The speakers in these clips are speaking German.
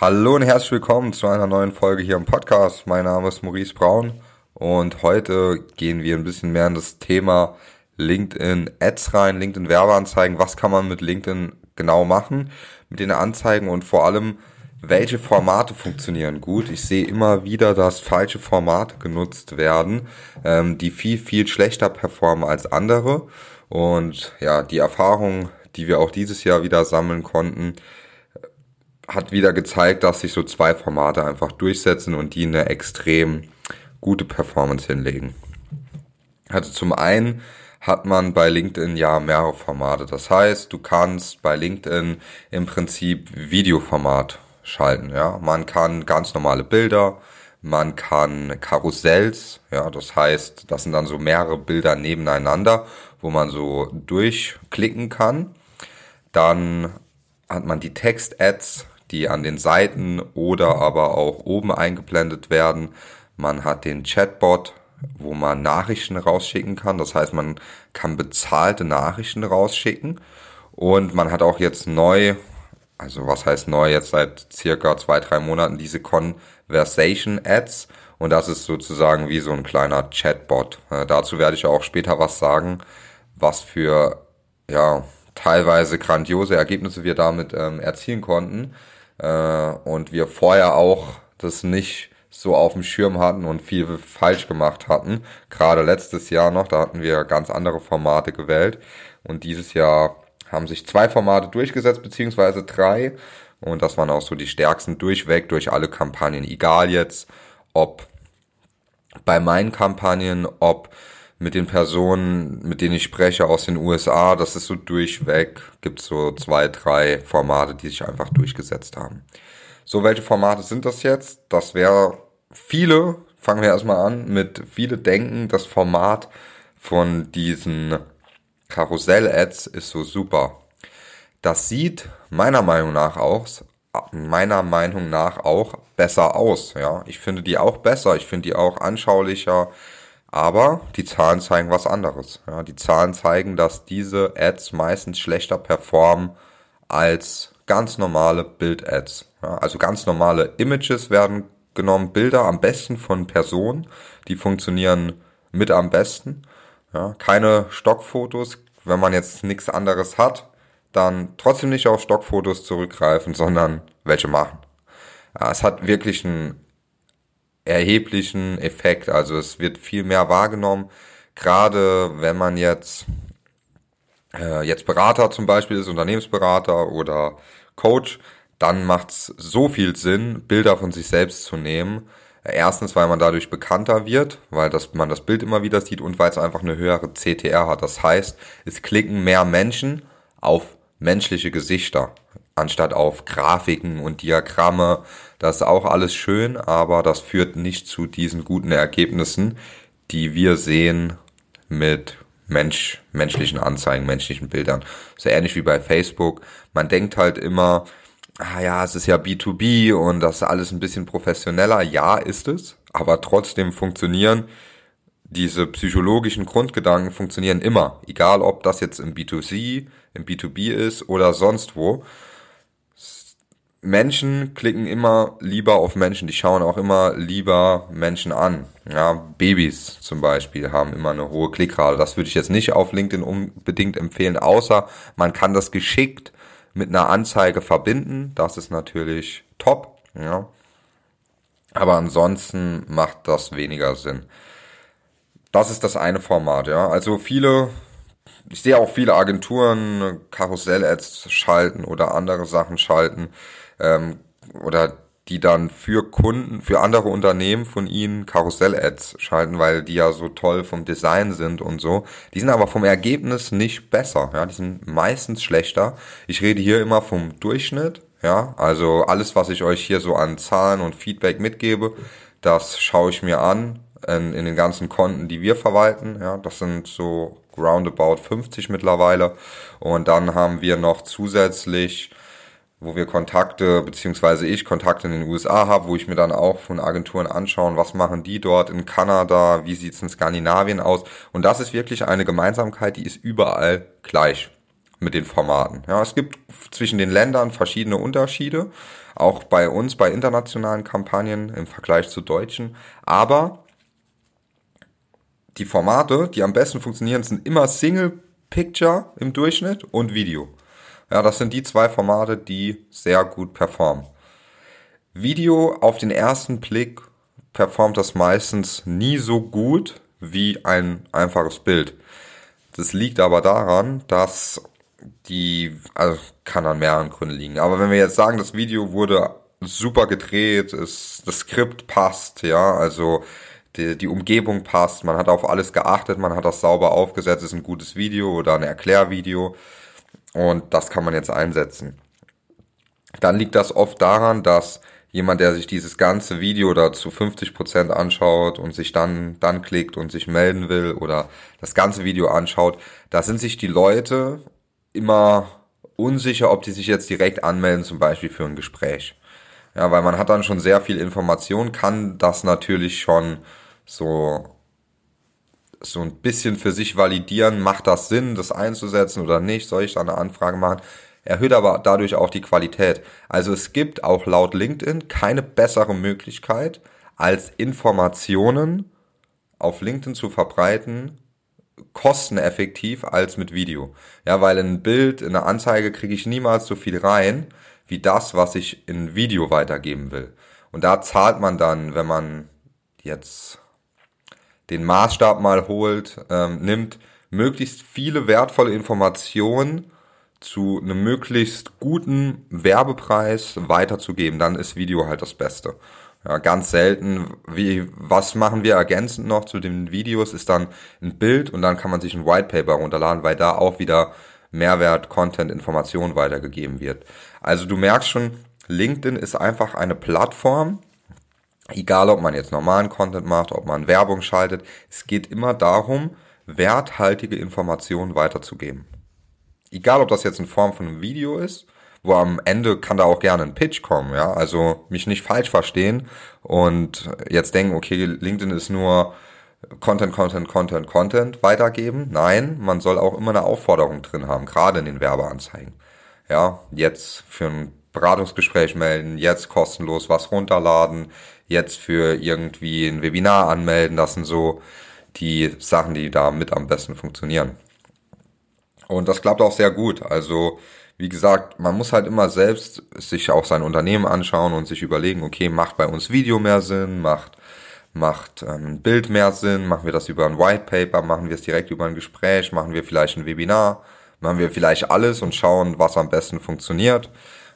Hallo und herzlich willkommen zu einer neuen Folge hier im Podcast. Mein Name ist Maurice Braun und heute gehen wir ein bisschen mehr in das Thema LinkedIn Ads rein, LinkedIn Werbeanzeigen. Was kann man mit LinkedIn genau machen mit den Anzeigen und vor allem, welche Formate funktionieren gut. Ich sehe immer wieder, dass falsche Formate genutzt werden, ähm, die viel, viel schlechter performen als andere. Und ja, die Erfahrung, die wir auch dieses Jahr wieder sammeln konnten, hat wieder gezeigt, dass sich so zwei Formate einfach durchsetzen und die eine extrem gute Performance hinlegen. Also zum einen hat man bei LinkedIn ja mehrere Formate. Das heißt, du kannst bei LinkedIn im Prinzip Videoformat schalten. Ja, man kann ganz normale Bilder, man kann Karussells. Ja, das heißt, das sind dann so mehrere Bilder nebeneinander, wo man so durchklicken kann. Dann hat man die Text-Ads, die an den Seiten oder aber auch oben eingeblendet werden. Man hat den Chatbot, wo man Nachrichten rausschicken kann. Das heißt, man kann bezahlte Nachrichten rausschicken. Und man hat auch jetzt neu, also was heißt neu, jetzt seit circa zwei, drei Monaten diese Conversation Ads. Und das ist sozusagen wie so ein kleiner Chatbot. Äh, dazu werde ich auch später was sagen, was für, ja, teilweise grandiose Ergebnisse wir damit ähm, erzielen konnten äh, und wir vorher auch das nicht so auf dem Schirm hatten und viel falsch gemacht hatten. Gerade letztes Jahr noch, da hatten wir ganz andere Formate gewählt und dieses Jahr haben sich zwei Formate durchgesetzt, beziehungsweise drei. Und das waren auch so die stärksten durchweg durch alle Kampagnen. Egal jetzt, ob bei meinen Kampagnen, ob mit den Personen, mit denen ich spreche aus den USA, das ist so durchweg, gibt so zwei, drei Formate, die sich einfach durchgesetzt haben. So, welche Formate sind das jetzt? Das wäre viele, fangen wir erstmal an, mit viele denken, das Format von diesen Karussell-Ads ist so super. Das sieht meiner Meinung nach auch, meiner Meinung nach auch besser aus, ja. Ich finde die auch besser, ich finde die auch anschaulicher, aber die Zahlen zeigen was anderes. Ja, die Zahlen zeigen, dass diese Ads meistens schlechter performen als ganz normale Bild-Ads. Ja, also ganz normale Images werden genommen, Bilder am besten von Personen, die funktionieren mit am besten. Ja, keine Stockfotos. Wenn man jetzt nichts anderes hat, dann trotzdem nicht auf Stockfotos zurückgreifen, sondern welche machen. Ja, es hat wirklich einen erheblichen Effekt. Also es wird viel mehr wahrgenommen, gerade wenn man jetzt äh, jetzt Berater zum Beispiel ist, Unternehmensberater oder Coach, dann macht es so viel Sinn, Bilder von sich selbst zu nehmen. Erstens, weil man dadurch bekannter wird, weil das, man das Bild immer wieder sieht und weil es einfach eine höhere CTR hat. Das heißt, es klicken mehr Menschen auf menschliche Gesichter anstatt auf Grafiken und Diagramme. Das ist auch alles schön, aber das führt nicht zu diesen guten Ergebnissen, die wir sehen mit Mensch, menschlichen Anzeigen, menschlichen Bildern. So ähnlich wie bei Facebook. Man denkt halt immer, ah ja, es ist ja B2B und das ist alles ein bisschen professioneller. Ja, ist es, aber trotzdem funktionieren diese psychologischen Grundgedanken funktionieren immer, egal ob das jetzt im B2C, im B2B ist oder sonst wo. Menschen klicken immer lieber auf Menschen, die schauen auch immer lieber Menschen an. Ja, Babys zum Beispiel haben immer eine hohe Klickrate. Das würde ich jetzt nicht auf LinkedIn unbedingt empfehlen, außer man kann das geschickt mit einer Anzeige verbinden. Das ist natürlich top. Ja. Aber ansonsten macht das weniger Sinn. Das ist das eine Format, ja. Also viele ich sehe auch viele Agenturen Karussell-Ads schalten oder andere Sachen schalten ähm, oder die dann für Kunden, für andere Unternehmen von ihnen Karussell-Ads schalten, weil die ja so toll vom Design sind und so. Die sind aber vom Ergebnis nicht besser, ja, die sind meistens schlechter. Ich rede hier immer vom Durchschnitt, ja, also alles, was ich euch hier so an Zahlen und Feedback mitgebe, das schaue ich mir an in, in den ganzen Konten, die wir verwalten, ja, das sind so roundabout 50 mittlerweile und dann haben wir noch zusätzlich wo wir Kontakte, beziehungsweise ich Kontakte in den USA habe, wo ich mir dann auch von Agenturen anschauen, was machen die dort in Kanada, wie sieht's in Skandinavien aus. Und das ist wirklich eine Gemeinsamkeit, die ist überall gleich. mit den Formaten. Ja, es gibt zwischen den Ländern verschiedene Unterschiede, auch bei uns, bei internationalen Kampagnen im Vergleich zu deutschen. Aber die Formate, die am besten funktionieren, sind immer Single Picture im Durchschnitt und Video. Ja, das sind die zwei Formate, die sehr gut performen. Video auf den ersten Blick performt das meistens nie so gut wie ein einfaches Bild. Das liegt aber daran, dass die, also kann an mehreren Gründen liegen. Aber wenn wir jetzt sagen, das Video wurde super gedreht, ist, das Skript passt, ja, also die, die Umgebung passt, man hat auf alles geachtet, man hat das sauber aufgesetzt, ist ein gutes Video oder ein Erklärvideo und das kann man jetzt einsetzen. Dann liegt das oft daran, dass jemand, der sich dieses ganze Video da zu 50 Prozent anschaut und sich dann, dann klickt und sich melden will oder das ganze Video anschaut, da sind sich die Leute immer unsicher, ob die sich jetzt direkt anmelden, zum Beispiel für ein Gespräch. Ja, weil man hat dann schon sehr viel Information, kann das natürlich schon so so ein bisschen für sich validieren, macht das Sinn, das einzusetzen oder nicht, soll ich da eine Anfrage machen? Erhöht aber dadurch auch die Qualität. Also es gibt auch laut LinkedIn keine bessere Möglichkeit, als Informationen auf LinkedIn zu verbreiten, kosteneffektiv als mit Video. Ja, weil in ein Bild, in eine Anzeige kriege ich niemals so viel rein, wie das, was ich in Video weitergeben will. Und da zahlt man dann, wenn man jetzt den Maßstab mal holt, ähm, nimmt, möglichst viele wertvolle Informationen zu einem möglichst guten Werbepreis weiterzugeben, dann ist Video halt das Beste. Ja, ganz selten. Wie, was machen wir ergänzend noch zu den Videos? Ist dann ein Bild und dann kann man sich ein White Paper runterladen, weil da auch wieder Mehrwert, Content, Information weitergegeben wird. Also du merkst schon, LinkedIn ist einfach eine Plattform, egal ob man jetzt normalen Content macht, ob man Werbung schaltet, es geht immer darum, werthaltige Informationen weiterzugeben. Egal ob das jetzt in Form von einem Video ist wo am Ende kann da auch gerne ein Pitch kommen, ja. Also mich nicht falsch verstehen und jetzt denken, okay, LinkedIn ist nur Content, Content, Content, Content weitergeben. Nein, man soll auch immer eine Aufforderung drin haben, gerade in den Werbeanzeigen. Ja, jetzt für ein Beratungsgespräch melden, jetzt kostenlos was runterladen, jetzt für irgendwie ein Webinar anmelden. Das sind so die Sachen, die da mit am besten funktionieren. Und das klappt auch sehr gut. Also wie gesagt, man muss halt immer selbst sich auch sein Unternehmen anschauen und sich überlegen, okay, macht bei uns Video mehr Sinn, macht macht ähm, Bild mehr Sinn, machen wir das über ein White Paper, machen wir es direkt über ein Gespräch, machen wir vielleicht ein Webinar, machen wir vielleicht alles und schauen, was am besten funktioniert.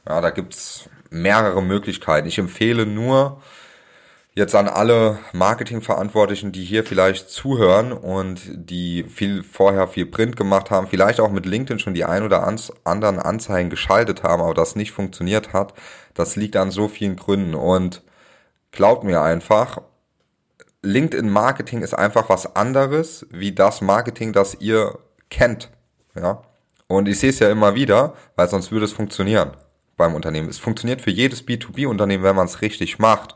Ja, da gibt's mehrere Möglichkeiten. Ich empfehle nur, jetzt an alle Marketingverantwortlichen, die hier vielleicht zuhören und die viel vorher viel Print gemacht haben, vielleicht auch mit LinkedIn schon die ein oder anderen Anzeigen geschaltet haben, aber das nicht funktioniert hat. Das liegt an so vielen Gründen und glaubt mir einfach, LinkedIn Marketing ist einfach was anderes wie das Marketing, das ihr kennt, ja. Und ich sehe es ja immer wieder, weil sonst würde es funktionieren beim Unternehmen. Es funktioniert für jedes B2B-Unternehmen, wenn man es richtig macht.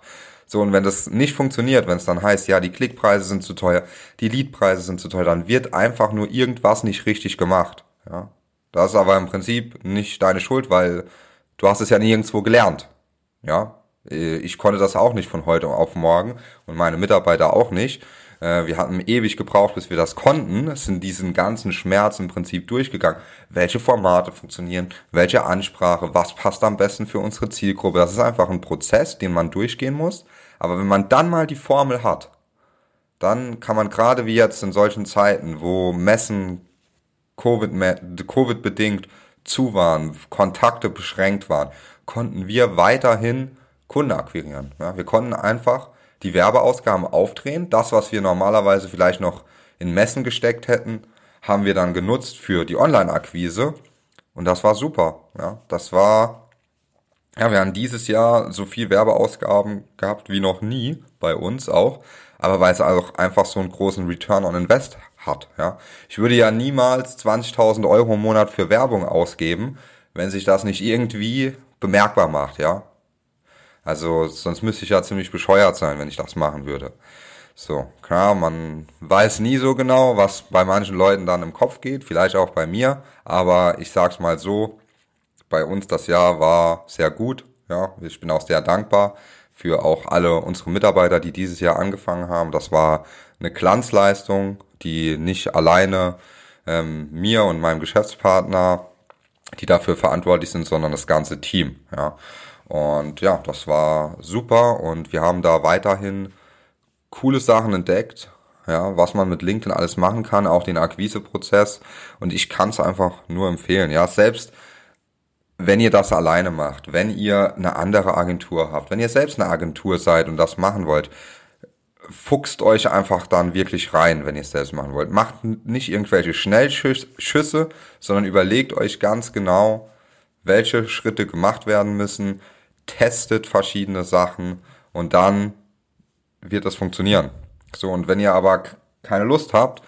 So, und wenn das nicht funktioniert, wenn es dann heißt, ja, die Klickpreise sind zu teuer, die Leadpreise sind zu teuer, dann wird einfach nur irgendwas nicht richtig gemacht. Ja. Das ist aber im Prinzip nicht deine Schuld, weil du hast es ja nirgendwo gelernt. Ja. Ich konnte das auch nicht von heute auf morgen und meine Mitarbeiter auch nicht. Äh, wir hatten ewig gebraucht, bis wir das konnten. Es sind diesen ganzen Schmerz im Prinzip durchgegangen. Welche Formate funktionieren, welche Ansprache, was passt am besten für unsere Zielgruppe. Das ist einfach ein Prozess, den man durchgehen muss. Aber wenn man dann mal die Formel hat, dann kann man gerade wie jetzt in solchen Zeiten, wo Messen Covid-bedingt COVID zu waren, Kontakte beschränkt waren, konnten wir weiterhin Kunden akquirieren. Ja, wir konnten einfach die Werbeausgaben aufdrehen. Das, was wir normalerweise vielleicht noch in Messen gesteckt hätten, haben wir dann genutzt für die Online-Akquise. Und das war super. Ja, das war, ja, wir haben dieses Jahr so viel Werbeausgaben gehabt wie noch nie bei uns auch. Aber weil es auch einfach so einen großen Return on Invest hat. Ja, ich würde ja niemals 20.000 Euro im Monat für Werbung ausgeben, wenn sich das nicht irgendwie bemerkbar macht. Ja, also sonst müsste ich ja ziemlich bescheuert sein, wenn ich das machen würde. So, klar, man weiß nie so genau, was bei manchen Leuten dann im Kopf geht, vielleicht auch bei mir, aber ich sag's mal so, bei uns das Jahr war sehr gut, ja, ich bin auch sehr dankbar für auch alle unsere Mitarbeiter, die dieses Jahr angefangen haben. Das war eine Glanzleistung, die nicht alleine ähm, mir und meinem Geschäftspartner, die dafür verantwortlich sind, sondern das ganze Team. Ja. Und ja, das war super und wir haben da weiterhin coole Sachen entdeckt, ja, was man mit LinkedIn alles machen kann, auch den Akquiseprozess. Und ich kann es einfach nur empfehlen. Ja, selbst wenn ihr das alleine macht, wenn ihr eine andere Agentur habt, wenn ihr selbst eine Agentur seid und das machen wollt, fuchst euch einfach dann wirklich rein, wenn ihr es selbst machen wollt. Macht nicht irgendwelche Schnellschüsse, sondern überlegt euch ganz genau, welche Schritte gemacht werden müssen, testet verschiedene Sachen und dann wird das funktionieren. So, und wenn ihr aber keine Lust habt,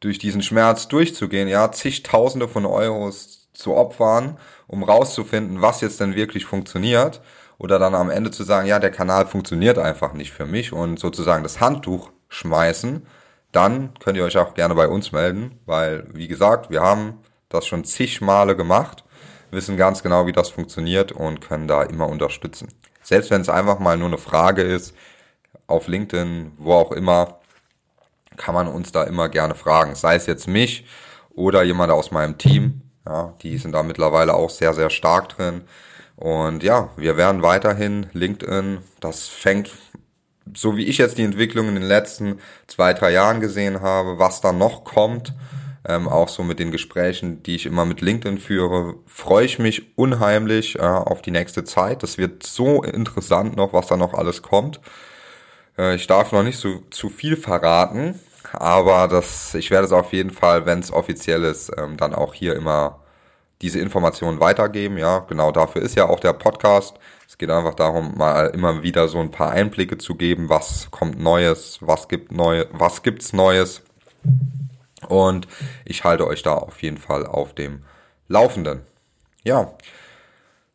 durch diesen Schmerz durchzugehen, ja, zigtausende von Euros zu opfern, um rauszufinden, was jetzt denn wirklich funktioniert, oder dann am Ende zu sagen, ja, der Kanal funktioniert einfach nicht für mich und sozusagen das Handtuch schmeißen, dann könnt ihr euch auch gerne bei uns melden, weil, wie gesagt, wir haben das schon zig Male gemacht, wissen ganz genau, wie das funktioniert und können da immer unterstützen. Selbst wenn es einfach mal nur eine Frage ist, auf LinkedIn, wo auch immer, kann man uns da immer gerne fragen. Sei es jetzt mich oder jemand aus meinem Team. Ja, die sind da mittlerweile auch sehr, sehr stark drin. Und ja, wir werden weiterhin LinkedIn, das fängt, so wie ich jetzt die Entwicklung in den letzten zwei, drei Jahren gesehen habe, was da noch kommt, ähm, auch so mit den Gesprächen, die ich immer mit LinkedIn führe, freue ich mich unheimlich äh, auf die nächste Zeit. Das wird so interessant noch, was da noch alles kommt. Äh, ich darf noch nicht so zu viel verraten, aber das, ich werde es auf jeden Fall, wenn es offiziell ist, ähm, dann auch hier immer diese Informationen weitergeben. Ja, genau dafür ist ja auch der Podcast. Es geht einfach darum, mal immer wieder so ein paar Einblicke zu geben, was kommt Neues, was gibt neu, was gibt's Neues. Und ich halte euch da auf jeden Fall auf dem Laufenden. Ja,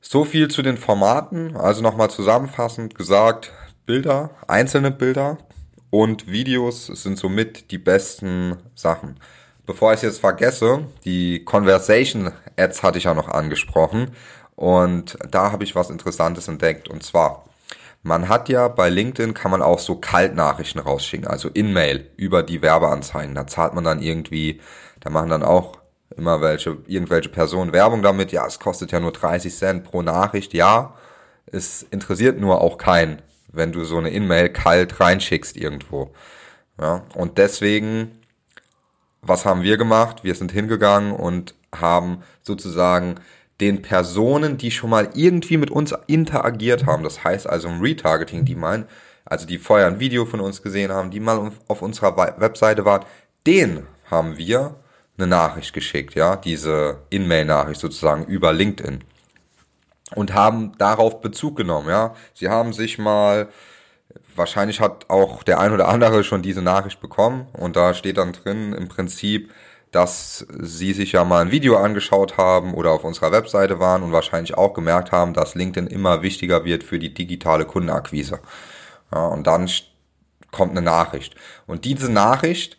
so viel zu den Formaten. Also nochmal zusammenfassend gesagt, Bilder, einzelne Bilder und Videos sind somit die besten Sachen. Bevor ich es jetzt vergesse, die Conversation Ads hatte ich ja noch angesprochen und da habe ich was Interessantes entdeckt und zwar man hat ja bei LinkedIn kann man auch so Kaltnachrichten rausschicken, also In-Mail über die Werbeanzeigen. Da zahlt man dann irgendwie, da machen dann auch immer welche, irgendwelche Personen Werbung damit. Ja, es kostet ja nur 30 Cent pro Nachricht. Ja, es interessiert nur auch keinen wenn du so eine In-Mail kalt reinschickst irgendwo. Ja, und deswegen, was haben wir gemacht? Wir sind hingegangen und haben sozusagen den Personen, die schon mal irgendwie mit uns interagiert haben, das heißt also im Retargeting, die mal, also die vorher ein Video von uns gesehen haben, die mal auf unserer Webseite waren, denen haben wir eine Nachricht geschickt, ja, diese In-Mail-Nachricht sozusagen über LinkedIn und haben darauf Bezug genommen, ja. Sie haben sich mal, wahrscheinlich hat auch der ein oder andere schon diese Nachricht bekommen und da steht dann drin im Prinzip, dass sie sich ja mal ein Video angeschaut haben oder auf unserer Webseite waren und wahrscheinlich auch gemerkt haben, dass LinkedIn immer wichtiger wird für die digitale Kundenakquise. Ja, und dann kommt eine Nachricht. Und diese Nachricht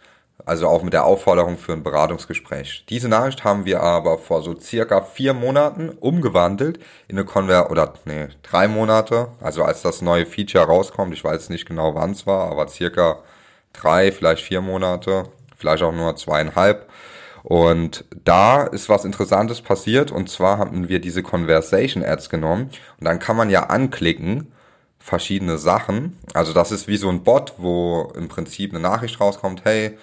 also auch mit der Aufforderung für ein Beratungsgespräch. Diese Nachricht haben wir aber vor so circa vier Monaten umgewandelt in eine Konver oder nee, drei Monate, also als das neue Feature rauskommt, ich weiß nicht genau wann es war, aber circa drei, vielleicht vier Monate, vielleicht auch nur zweieinhalb. Und da ist was Interessantes passiert und zwar haben wir diese Conversation Ads genommen und dann kann man ja anklicken verschiedene Sachen. Also das ist wie so ein Bot, wo im Prinzip eine Nachricht rauskommt, hey,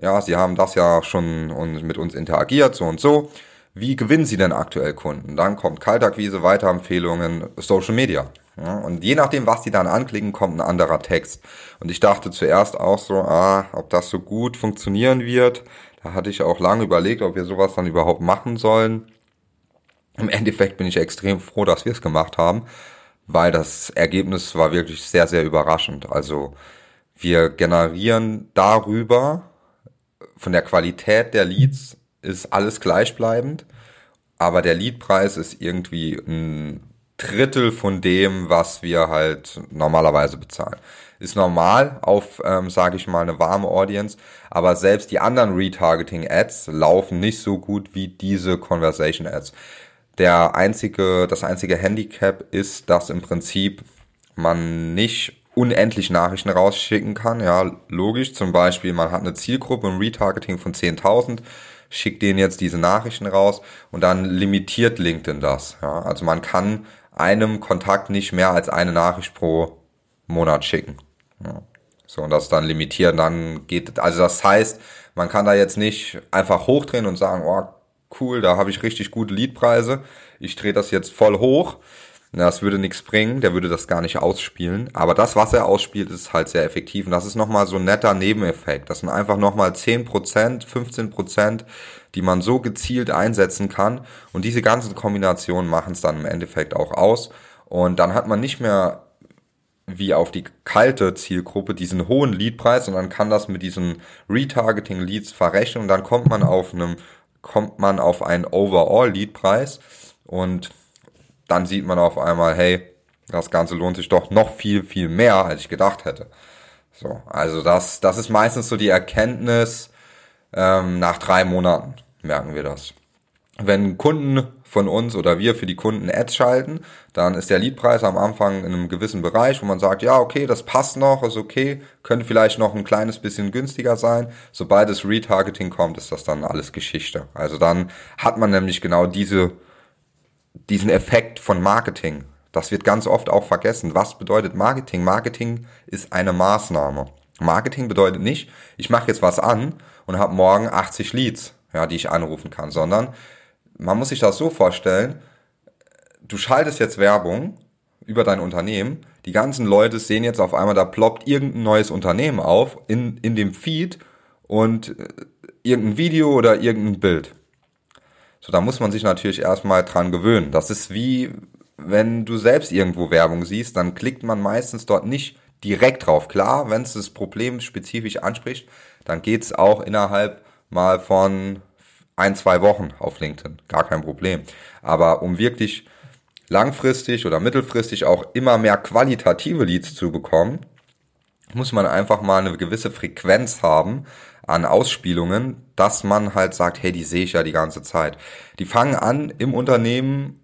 ja, Sie haben das ja schon mit uns interagiert, so und so. Wie gewinnen Sie denn aktuell Kunden? Dann kommt Kaltakquise, Weiterempfehlungen, Social Media. Ja, und je nachdem, was die dann anklicken, kommt ein anderer Text. Und ich dachte zuerst auch so, ah, ob das so gut funktionieren wird. Da hatte ich auch lange überlegt, ob wir sowas dann überhaupt machen sollen. Im Endeffekt bin ich extrem froh, dass wir es gemacht haben, weil das Ergebnis war wirklich sehr, sehr überraschend. Also wir generieren darüber von der Qualität der Leads ist alles gleichbleibend, aber der Leadpreis ist irgendwie ein Drittel von dem, was wir halt normalerweise bezahlen. Ist normal auf, ähm, sage ich mal, eine warme Audience, aber selbst die anderen Retargeting-Ads laufen nicht so gut wie diese Conversation-Ads. Der einzige, das einzige Handicap ist, dass im Prinzip man nicht unendlich Nachrichten rausschicken kann. Ja, logisch. Zum Beispiel, man hat eine Zielgruppe, ein Retargeting von 10.000, schickt denen jetzt diese Nachrichten raus und dann limitiert LinkedIn das. Ja, also man kann einem Kontakt nicht mehr als eine Nachricht pro Monat schicken. Ja. So, und das dann limitieren, dann geht, also das heißt, man kann da jetzt nicht einfach hochdrehen und sagen, oh, cool, da habe ich richtig gute Leadpreise, ich drehe das jetzt voll hoch. Das würde nichts bringen, der würde das gar nicht ausspielen. Aber das, was er ausspielt, ist halt sehr effektiv. Und das ist nochmal so ein netter Nebeneffekt. Das sind einfach nochmal 10%, 15%, die man so gezielt einsetzen kann. Und diese ganzen Kombinationen machen es dann im Endeffekt auch aus. Und dann hat man nicht mehr wie auf die kalte Zielgruppe diesen hohen Leadpreis und dann kann das mit diesen Retargeting Leads verrechnen und dann kommt man auf einem kommt man auf einen Overall Leadpreis und dann sieht man auf einmal, hey, das Ganze lohnt sich doch noch viel, viel mehr, als ich gedacht hätte. So, also das, das ist meistens so die Erkenntnis, ähm, nach drei Monaten merken wir das. Wenn Kunden von uns oder wir für die Kunden Ads schalten, dann ist der Leadpreis am Anfang in einem gewissen Bereich, wo man sagt, ja, okay, das passt noch, ist okay, könnte vielleicht noch ein kleines bisschen günstiger sein. Sobald das Retargeting kommt, ist das dann alles Geschichte. Also dann hat man nämlich genau diese diesen Effekt von Marketing. Das wird ganz oft auch vergessen. Was bedeutet Marketing? Marketing ist eine Maßnahme. Marketing bedeutet nicht, ich mache jetzt was an und habe morgen 80 Leads, ja, die ich anrufen kann, sondern man muss sich das so vorstellen, du schaltest jetzt Werbung über dein Unternehmen, die ganzen Leute sehen jetzt auf einmal, da ploppt irgendein neues Unternehmen auf in, in dem Feed und äh, irgendein Video oder irgendein Bild. So, da muss man sich natürlich erstmal dran gewöhnen. Das ist wie, wenn du selbst irgendwo Werbung siehst, dann klickt man meistens dort nicht direkt drauf. Klar, wenn es das Problem spezifisch anspricht, dann geht's auch innerhalb mal von ein, zwei Wochen auf LinkedIn. Gar kein Problem. Aber um wirklich langfristig oder mittelfristig auch immer mehr qualitative Leads zu bekommen, muss man einfach mal eine gewisse Frequenz haben an Ausspielungen, dass man halt sagt, hey, die sehe ich ja die ganze Zeit. Die fangen an, im Unternehmen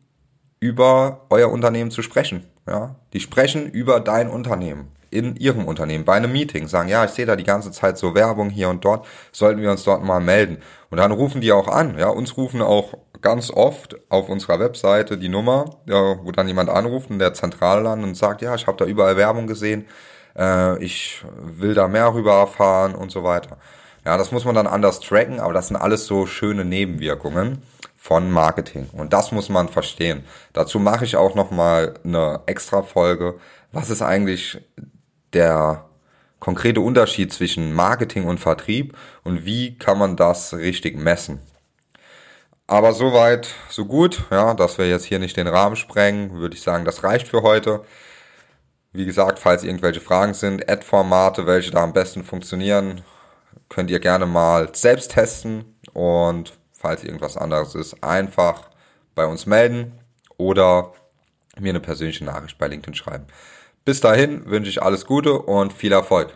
über euer Unternehmen zu sprechen. Ja, die sprechen über dein Unternehmen in ihrem Unternehmen bei einem Meeting, sagen, ja, ich sehe da die ganze Zeit so Werbung hier und dort, sollten wir uns dort mal melden. Und dann rufen die auch an, ja, uns rufen auch ganz oft auf unserer Webseite die Nummer, ja, wo dann jemand anruft in der Zentrale landet und sagt, ja, ich habe da überall Werbung gesehen, äh, ich will da mehr rüber erfahren und so weiter. Ja, das muss man dann anders tracken, aber das sind alles so schöne Nebenwirkungen von Marketing und das muss man verstehen. Dazu mache ich auch noch mal eine extra Folge. Was ist eigentlich der konkrete Unterschied zwischen Marketing und Vertrieb und wie kann man das richtig messen? Aber soweit, so gut, ja, dass wir jetzt hier nicht den Rahmen sprengen, würde ich sagen, das reicht für heute. Wie gesagt, falls irgendwelche Fragen sind, Ad-Formate, welche da am besten funktionieren, könnt ihr gerne mal selbst testen und falls irgendwas anderes ist, einfach bei uns melden oder mir eine persönliche Nachricht bei LinkedIn schreiben. Bis dahin wünsche ich alles Gute und viel Erfolg.